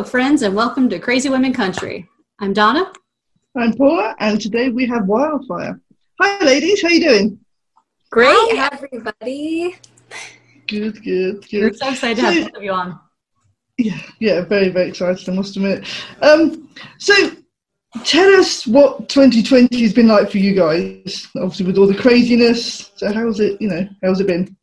Hello, friends, and welcome to Crazy Women Country. I'm Donna. I'm Paula, and today we have Wildfire. Hi, ladies. How you doing? Great, Hi, everybody. Good, good, good. We're so excited to have both of you on. Yeah, yeah, very, very excited. I must admit. Um, so, tell us what 2020 has been like for you guys. Obviously, with all the craziness. So, how's it? You know, how's it been?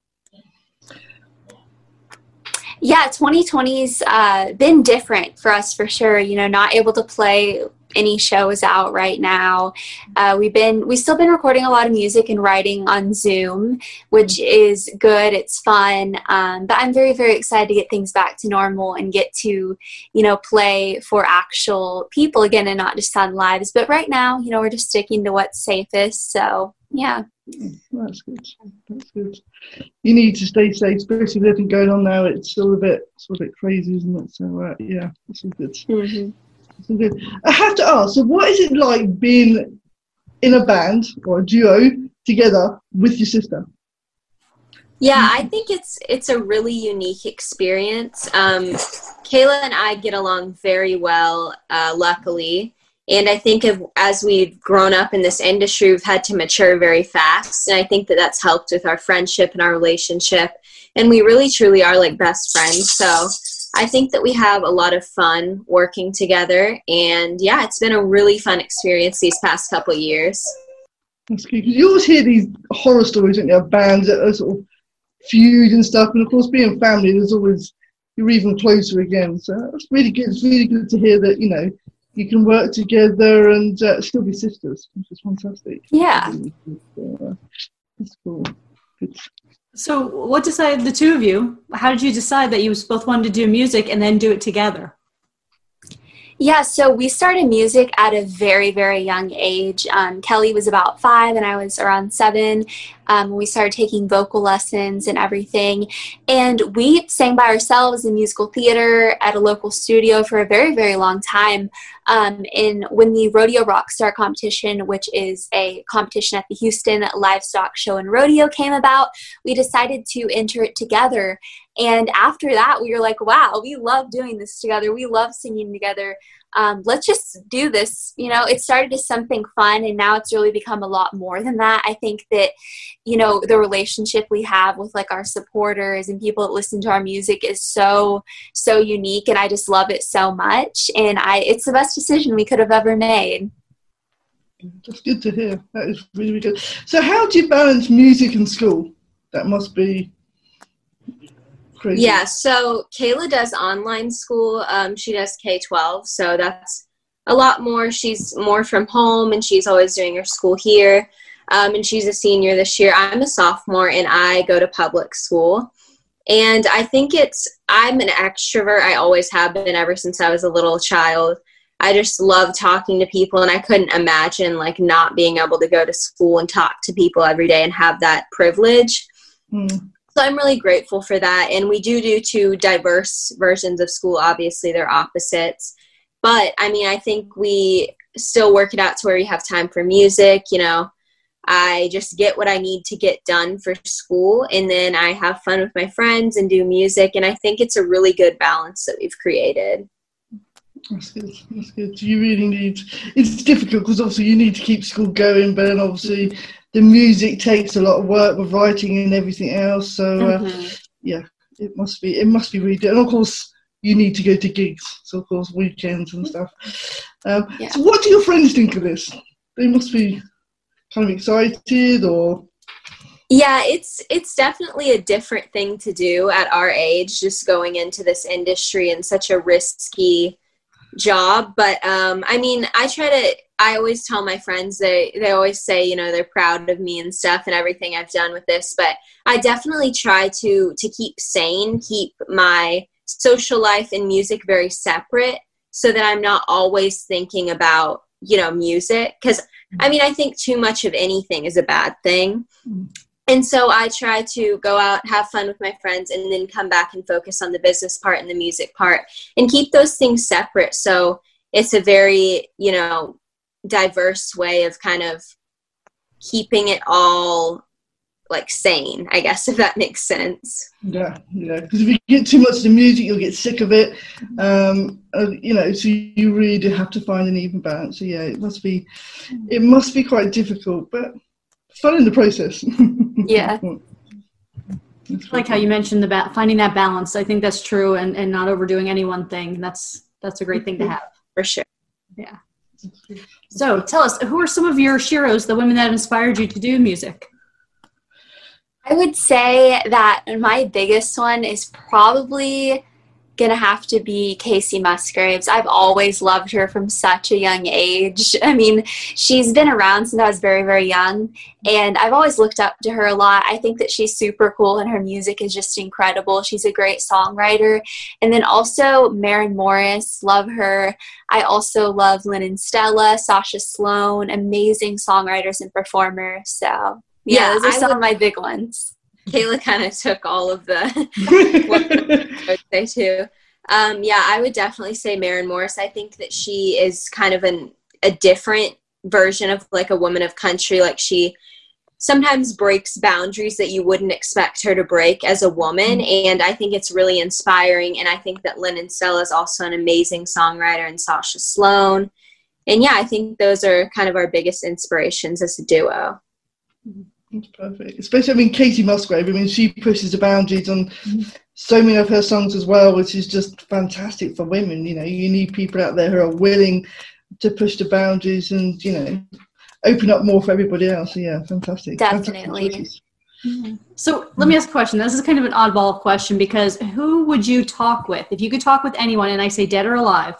Yeah, 2020's uh, been different for us for sure. You know, not able to play any shows out right now. Uh, we've been we've still been recording a lot of music and writing on Zoom, which is good. It's fun, um, but I'm very very excited to get things back to normal and get to you know play for actual people again and not just on lives. But right now, you know, we're just sticking to what's safest. So yeah. That's good. That's good. You need to stay safe, especially with everything going on now. It's still a bit, sort of a bit crazy, isn't it? So uh, yeah, that's all good. Mm-hmm. I have to ask. So, what is it like being in a band or a duo together with your sister? Yeah, I think it's it's a really unique experience. Um, Kayla and I get along very well, uh, luckily, and I think as we've grown up in this industry, we've had to mature very fast, and I think that that's helped with our friendship and our relationship. And we really, truly are like best friends. So I think that we have a lot of fun working together, and yeah, it's been a really fun experience these past couple years. You always hear these horror stories, don't you? Of bands that are sort of feud and stuff, and of course, being family, there's always you're even closer again. So that's really good. It's really good to hear that you know you can work together and uh, still be sisters, which is fantastic. Yeah, uh, that's cool. Good. So, what decided the two of you? How did you decide that you both wanted to do music and then do it together? Yeah, so we started music at a very, very young age. Um, Kelly was about five and I was around seven. Um, we started taking vocal lessons and everything. And we sang by ourselves in musical theater at a local studio for a very, very long time. Um, and when the Rodeo Rockstar competition, which is a competition at the Houston Livestock Show and Rodeo, came about, we decided to enter it together. And after that, we were like, wow, we love doing this together. We love singing together. Um, let's just do this. You know, it started as something fun, and now it's really become a lot more than that. I think that, you know, the relationship we have with like our supporters and people that listen to our music is so, so unique, and I just love it so much. And I, it's the best decision we could have ever made. That's good to hear. That is really, really good. So, how do you balance music and school? That must be Crazy. Yeah, so Kayla does online school. Um, she does K 12, so that's a lot more. She's more from home and she's always doing her school here. Um, and she's a senior this year. I'm a sophomore and I go to public school. And I think it's, I'm an extrovert. I always have been ever since I was a little child. I just love talking to people and I couldn't imagine like not being able to go to school and talk to people every day and have that privilege. Mm. So I'm really grateful for that. And we do do two diverse versions of school. Obviously, they're opposites. But I mean, I think we still work it out to where we have time for music. You know, I just get what I need to get done for school. And then I have fun with my friends and do music. And I think it's a really good balance that we've created. That's good. That's good. You really need. It's difficult because obviously you need to keep school going, but then obviously the music takes a lot of work with writing and everything else. So uh, mm-hmm. yeah, it must be it must be really good. And of course, you need to go to gigs, so of course weekends and stuff. Um, yeah. So what do your friends think of this? They must be kind of excited or. Yeah, it's it's definitely a different thing to do at our age, just going into this industry and such a risky job. But um, I mean, I try to I always tell my friends they they always say you know they're proud of me and stuff and everything I've done with this, but I definitely try to to keep sane, keep my social life and music very separate so that I'm not always thinking about, you know, music. Because I mean, I think too much of anything is a bad thing. And so I try to go out, have fun with my friends, and then come back and focus on the business part and the music part and keep those things separate. So it's a very, you know, diverse way of kind of keeping it all like sane, I guess, if that makes sense. Yeah, yeah. Because if you get too much of the music, you'll get sick of it. Um, uh, you know, so you really do have to find an even balance. So yeah, it must be, it must be quite difficult, but fun in the process. Yeah. like how you mentioned about finding that balance. I think that's true, and and not overdoing any one thing. That's that's a great thing to mm-hmm. have for sure. Yeah. So tell us, who are some of your sheroes, the women that inspired you to do music? I would say that my biggest one is probably gonna have to be Kacey Musgraves. I've always loved her from such a young age. I mean, she's been around since I was very, very young, and I've always looked up to her a lot. I think that she's super cool, and her music is just incredible. She's a great songwriter. And then also Maren Morris, love her. I also love Lennon Stella, Sasha Sloan, amazing songwriters and performers. So yeah, yeah those are I some would, of my big ones. Kayla kind of took all of the I would say too. Um, yeah, I would definitely say Maren Morris. I think that she is kind of an a different version of like a woman of country. Like she sometimes breaks boundaries that you wouldn't expect her to break as a woman. Mm-hmm. And I think it's really inspiring. And I think that Lennon Stella is also an amazing songwriter and Sasha Sloan. And yeah, I think those are kind of our biggest inspirations as a duo. Mm-hmm. That's perfect. Especially, I mean, Kacey Musgrave. I mean, she pushes the boundaries on so many of her songs as well, which is just fantastic for women. You know, you need people out there who are willing to push the boundaries and you know open up more for everybody else. Yeah, fantastic. Definitely. Fantastic mm-hmm. So let me ask a question. This is kind of an oddball question because who would you talk with if you could talk with anyone? And I say dead or alive,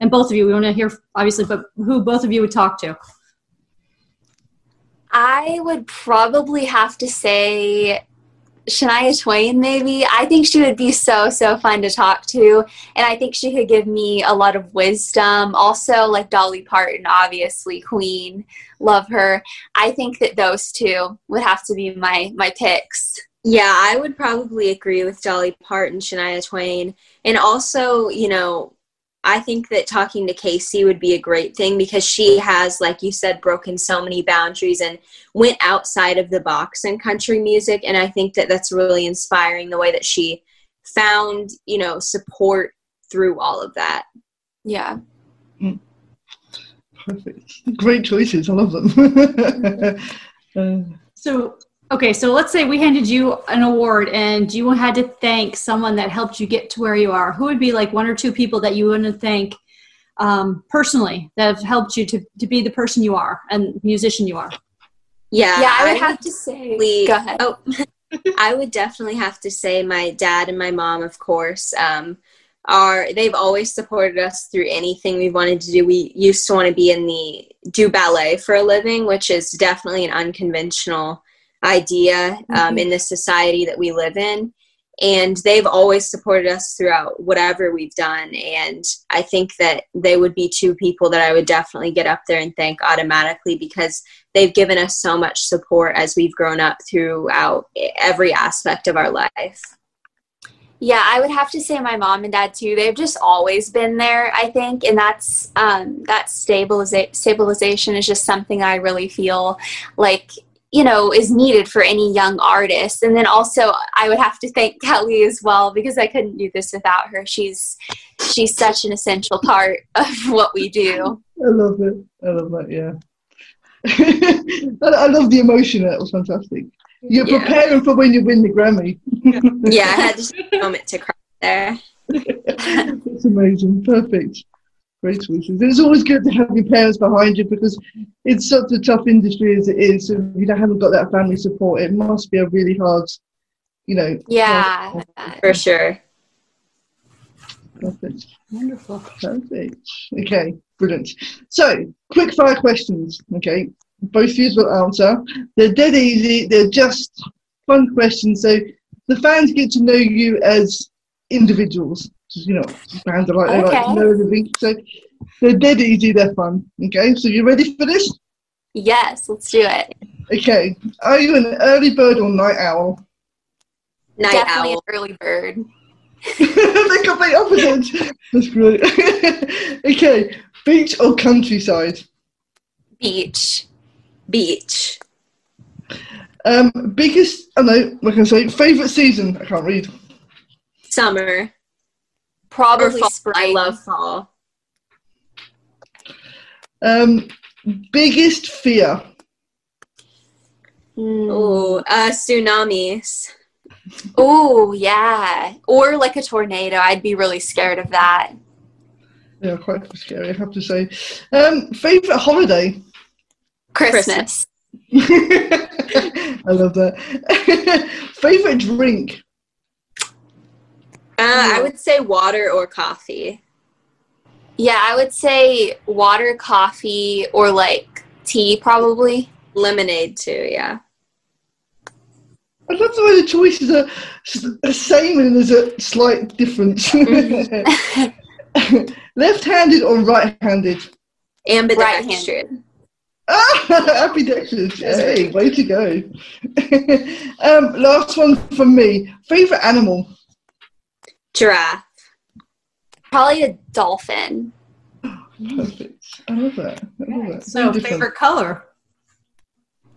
and both of you. We want to hear obviously, but who both of you would talk to? I would probably have to say Shania Twain, maybe. I think she would be so, so fun to talk to. And I think she could give me a lot of wisdom. Also, like Dolly Parton, obviously, Queen. Love her. I think that those two would have to be my, my picks. Yeah, I would probably agree with Dolly Parton, Shania Twain. And also, you know, I think that talking to Kacey would be a great thing because she has, like you said, broken so many boundaries and went outside of the box in country music. And I think that that's really inspiring the way that she found, you know, support through all of that. Yeah. Mm. Perfect. Great choices. I love them. uh. So, Okay, so let's say we handed you an award and you had to thank someone that helped you get to where you are. Who would be like one or two people that you want to thank um, personally that have helped you to, to be the person you are and musician you are? Yeah, yeah, I would I have to say. Go ahead. Oh, I would definitely have to say my dad and my mom, of course. Um, are they've always supported us through anything we've wanted to do. We used to want to be in the do ballet for a living, which is definitely an unconventional idea um, mm-hmm. in the society that we live in. And they've always supported us throughout whatever we've done. And I think that they would be two people that I would definitely get up there and thank automatically because they've given us so much support as we've grown up throughout every aspect of our life. Yeah, I would have to say my mom and dad too. They've just always been there, I think, and that's um, that stabiliza- stabilization is just something I really feel like you know is needed for any young artist. And then also i would have to thank kelly as well because i couldn't do this without her. She's she's such an essential part of what we do. I love it. I love that yeah. I love the emotion that was fantastic. You're yeah. preparing for when you win the grammy. Yeah i had just a moment to cry there. It's amazing. Perfect great choices. It's always good to have your parents behind you because it's such a tough industry as it is. So if you haven't got that family support, it must be a really hard, you know. Yeah, for sure. Perfect. Wonderful. Perfect. Okay, brilliant. So, quick fire questions. Okay, both of you will answer. They're dead easy. They're just fun questions. So the fans get to know you as individuals. You know, bands are like they like to know everything. So they're dead easy. They're fun. Okay, so you ready for this? Yes, let's do it. Okay, are you an early bird or night owl? Night Definitely owl. an early bird. They're complete opposites. That's great. okay, beach or countryside? Beach. Beach. Um, biggest, I know, like I say, favorite season. I can't read. Summer. Probably spring. I love fall. Um, biggest fear. Mm. Oh, uh, tsunamis. Oh, yeah. Or like a tornado. I'd be really scared of that. Yeah, quite scary, I have to say. Um, favorite holiday? Christmas. I love that. favorite drink? Uh, I would say water or coffee. Yeah, I would say water, coffee, or like tea, probably. Lemonade, too, yeah. I love the way the choices are the same and there's a slight difference. Left-handed or right-handed? Ambidextrous. Ah, ambidextrous. Hey, way to go. um, last one from me. Favorite animal? Giraffe. Probably a dolphin. Perfect. I love that. I love that. So, favorite color?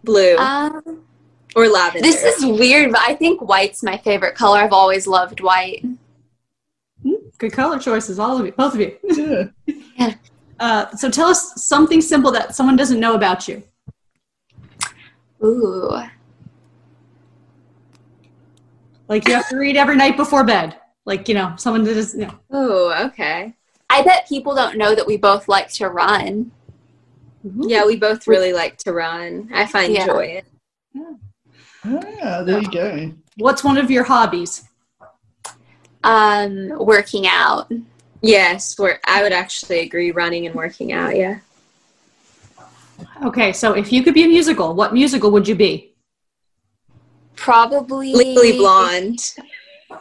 Blue. Um, or lavender. This is weird, but I think white's my favorite color. I've always loved white. Hmm, good color choices, all of you, both of you. Yeah. yeah. Uh, so tell us something simple that someone doesn't know about you. Ooh. Like you have to read every night before bed. Like, you know, someone that is, you know. Oh, okay. I bet people don't know that we both like to run. Yeah, we both really like to run. I find yeah. joy in it. Yeah. Ah, there you go. What's one of your hobbies? Um, working out. Yes, where I would actually agree running and working out, yeah. Okay, so if you could be a musical, what musical would you be? Probably Legally Blonde.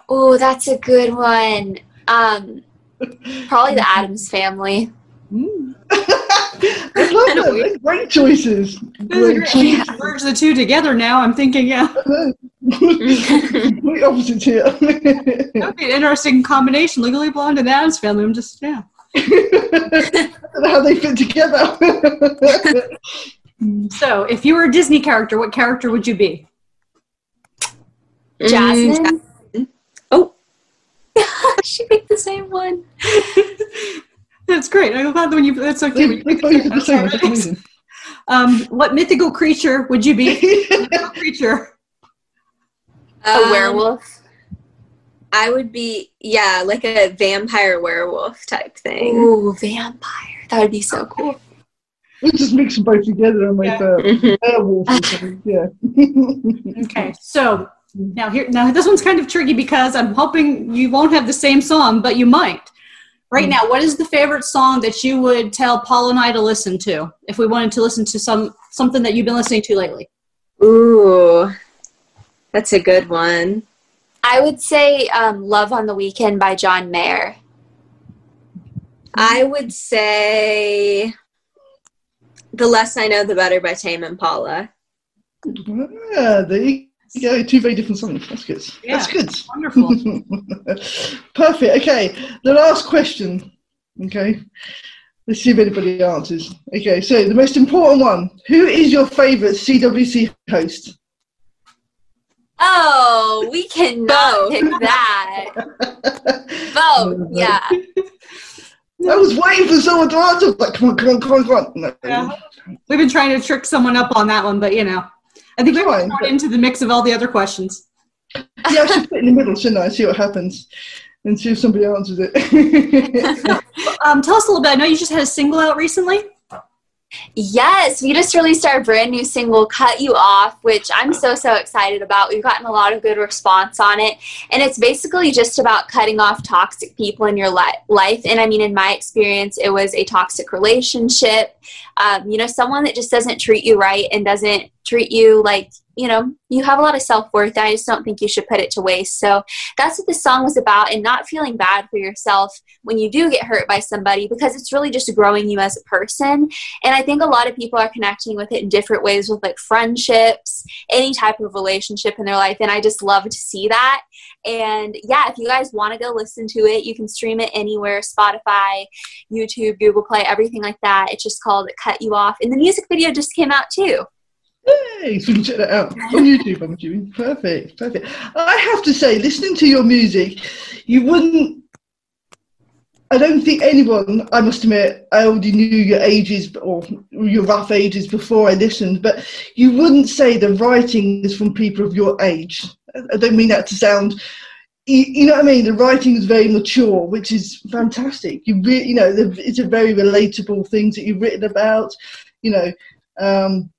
Oh, that's a good one. Um, probably the Addams Family. Mm. I love that. Great choices. Great choices. Merge the two together now. I'm thinking, yeah. Complete opposites here. That'd be an interesting combination. Legally Blonde and Addams Family. I'm just, yeah. how they fit together. so, if you were a Disney character, what character would you be? Jasmine. Oh, she picked the same one. That's great. I'm glad when you. That's so cute. Um, what mythical creature would you be? creature. Um, a werewolf. I would be, yeah, like a vampire werewolf type thing. Ooh, vampire. That would be so cool. We just mix them both together and make yeah. a werewolf or something. Yeah. okay, so now here, now this one's kind of tricky because I'm hoping you won't have the same song, but you might. Right mm. now, what is the favorite song that you would tell Paul and I to listen to if we wanted to listen to some something that you've been listening to lately? Ooh, that's a good one. I would say um, "Love on the Weekend" by John Mayer. I would say "The Less I Know, the Better" by Tame Impala. Yeah, there you yeah, two very different songs. That's good. Yeah, That's good. Wonderful. Perfect. Okay, the last question. Okay, let's see if anybody answers. Okay, so the most important one: Who is your favourite CWC host? Oh, we cannot pick that. Vote, yeah. I was waiting for someone to answer. Like, come on, come on, come on, come on. No. Yeah. We've been trying to trick someone up on that one, but you know. I think going into the mix of all the other questions. Yeah, I should put in the middle, shouldn't I? See what happens and see if somebody answers it. um, tell us a little bit. I know you just had a single out recently. Yes, we just released our brand new single, Cut You Off, which I'm so, so excited about. We've gotten a lot of good response on it. And it's basically just about cutting off toxic people in your li- life. And I mean, in my experience, it was a toxic relationship. Um, you know, someone that just doesn't treat you right and doesn't treat you like you know, you have a lot of self worth. I just don't think you should put it to waste. So that's what this song was about, and not feeling bad for yourself when you do get hurt by somebody because it's really just growing you as a person. And I think a lot of people are connecting with it in different ways with like friendships, any type of relationship in their life. And I just love to see that. And yeah, if you guys want to go listen to it, you can stream it anywhere Spotify, YouTube, Google Play, everything like that. It's just called Cut You Off. And the music video just came out too. Yay! So you can check that out on YouTube, I'm assuming. Perfect, perfect. I have to say, listening to your music, you wouldn't. I don't think anyone, I must admit, I already knew your ages or your rough ages before I listened, but you wouldn't say the writing is from people of your age. I don't mean that to sound you, know what I mean? The writing is very mature, which is fantastic. You re- you know, it's a very relatable things that you've written about. You know, um,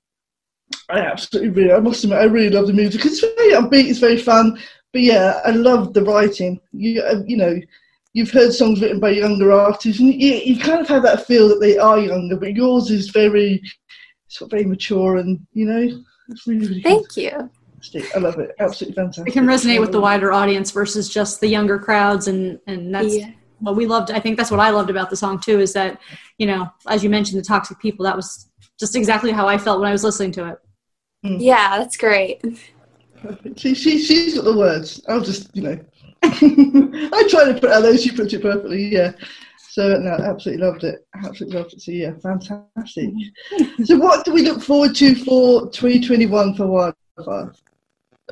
I absolutely really, I must admit, I really love the music. Because it's very upbeat, it's very fun. But yeah, I love the writing. You, uh, you know, you've heard songs written by younger artists, and you, you kind of have that feel that they are younger. But yours is very, sort of very mature, and you know, it's really, really. Thank you. I love it. Absolutely fantastic. It can resonate with the wider audience versus just the younger crowds, and and that's yeah. what we loved. I think that's what I loved about the song too. Is that you know, as you mentioned, the toxic people. That was just exactly how I felt when I was listening to it. Mm. Yeah, that's great. She, she, she's got the words. I'll just, you know, I try to put out those. She put it perfectly. Yeah. So no, absolutely loved it. Absolutely loved it. So yeah, fantastic. so what do we look forward to for 2021 for Wildfire?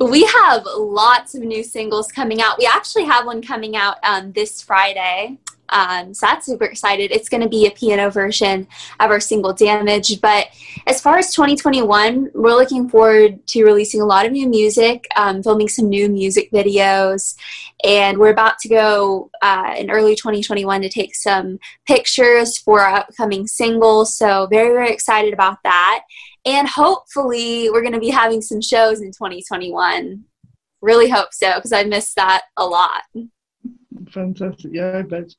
We have lots of new singles coming out. We actually have one coming out um, this Friday. Um, so that's super excited. It's going to be a piano version of our single Damage. But as far as 2021, we're looking forward to releasing a lot of new music, um, filming some new music videos. And we're about to go uh, in early 2021 to take some pictures for our upcoming single. So very, very excited about that. And hopefully, we're going to be having some shows in 2021. Really hope so because I missed that a lot fantastic. Yeah, I bet.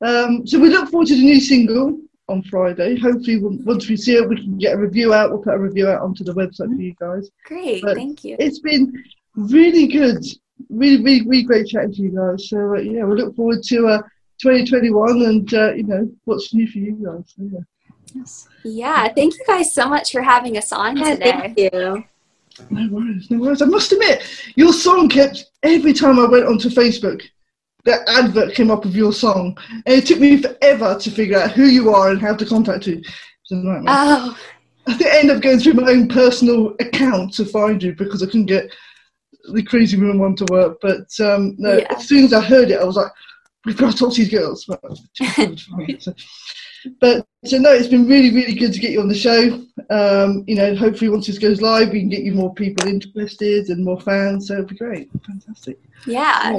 Um, so we look forward to the new single on Friday. Hopefully, we'll, once we see it, we can get a review out. We'll put a review out onto the website for you guys. Great, but thank you. It's been really good, really, really, really great chatting to you guys. So uh, yeah, we look forward to uh, 2021 and uh, you know what's new for you guys. So, yeah. Yes. Yeah, thank you guys so much for having us on yeah, today. Thank you. No worries, no worries. I must admit, your song kept every time I went onto Facebook that advert came up of your song, and it took me forever to figure out who you are and how to contact you. Oh. I think I ended up going through my own personal account to find you because I couldn't get the crazy woman one to work. But um, no, yeah. as soon as I heard it, I was like, we've got to talk to these girls. but so no, it's been really, really good to get you on the show. Um, you know, hopefully once this goes live, we can get you more people interested and more fans. So it'd be great, fantastic. Yeah.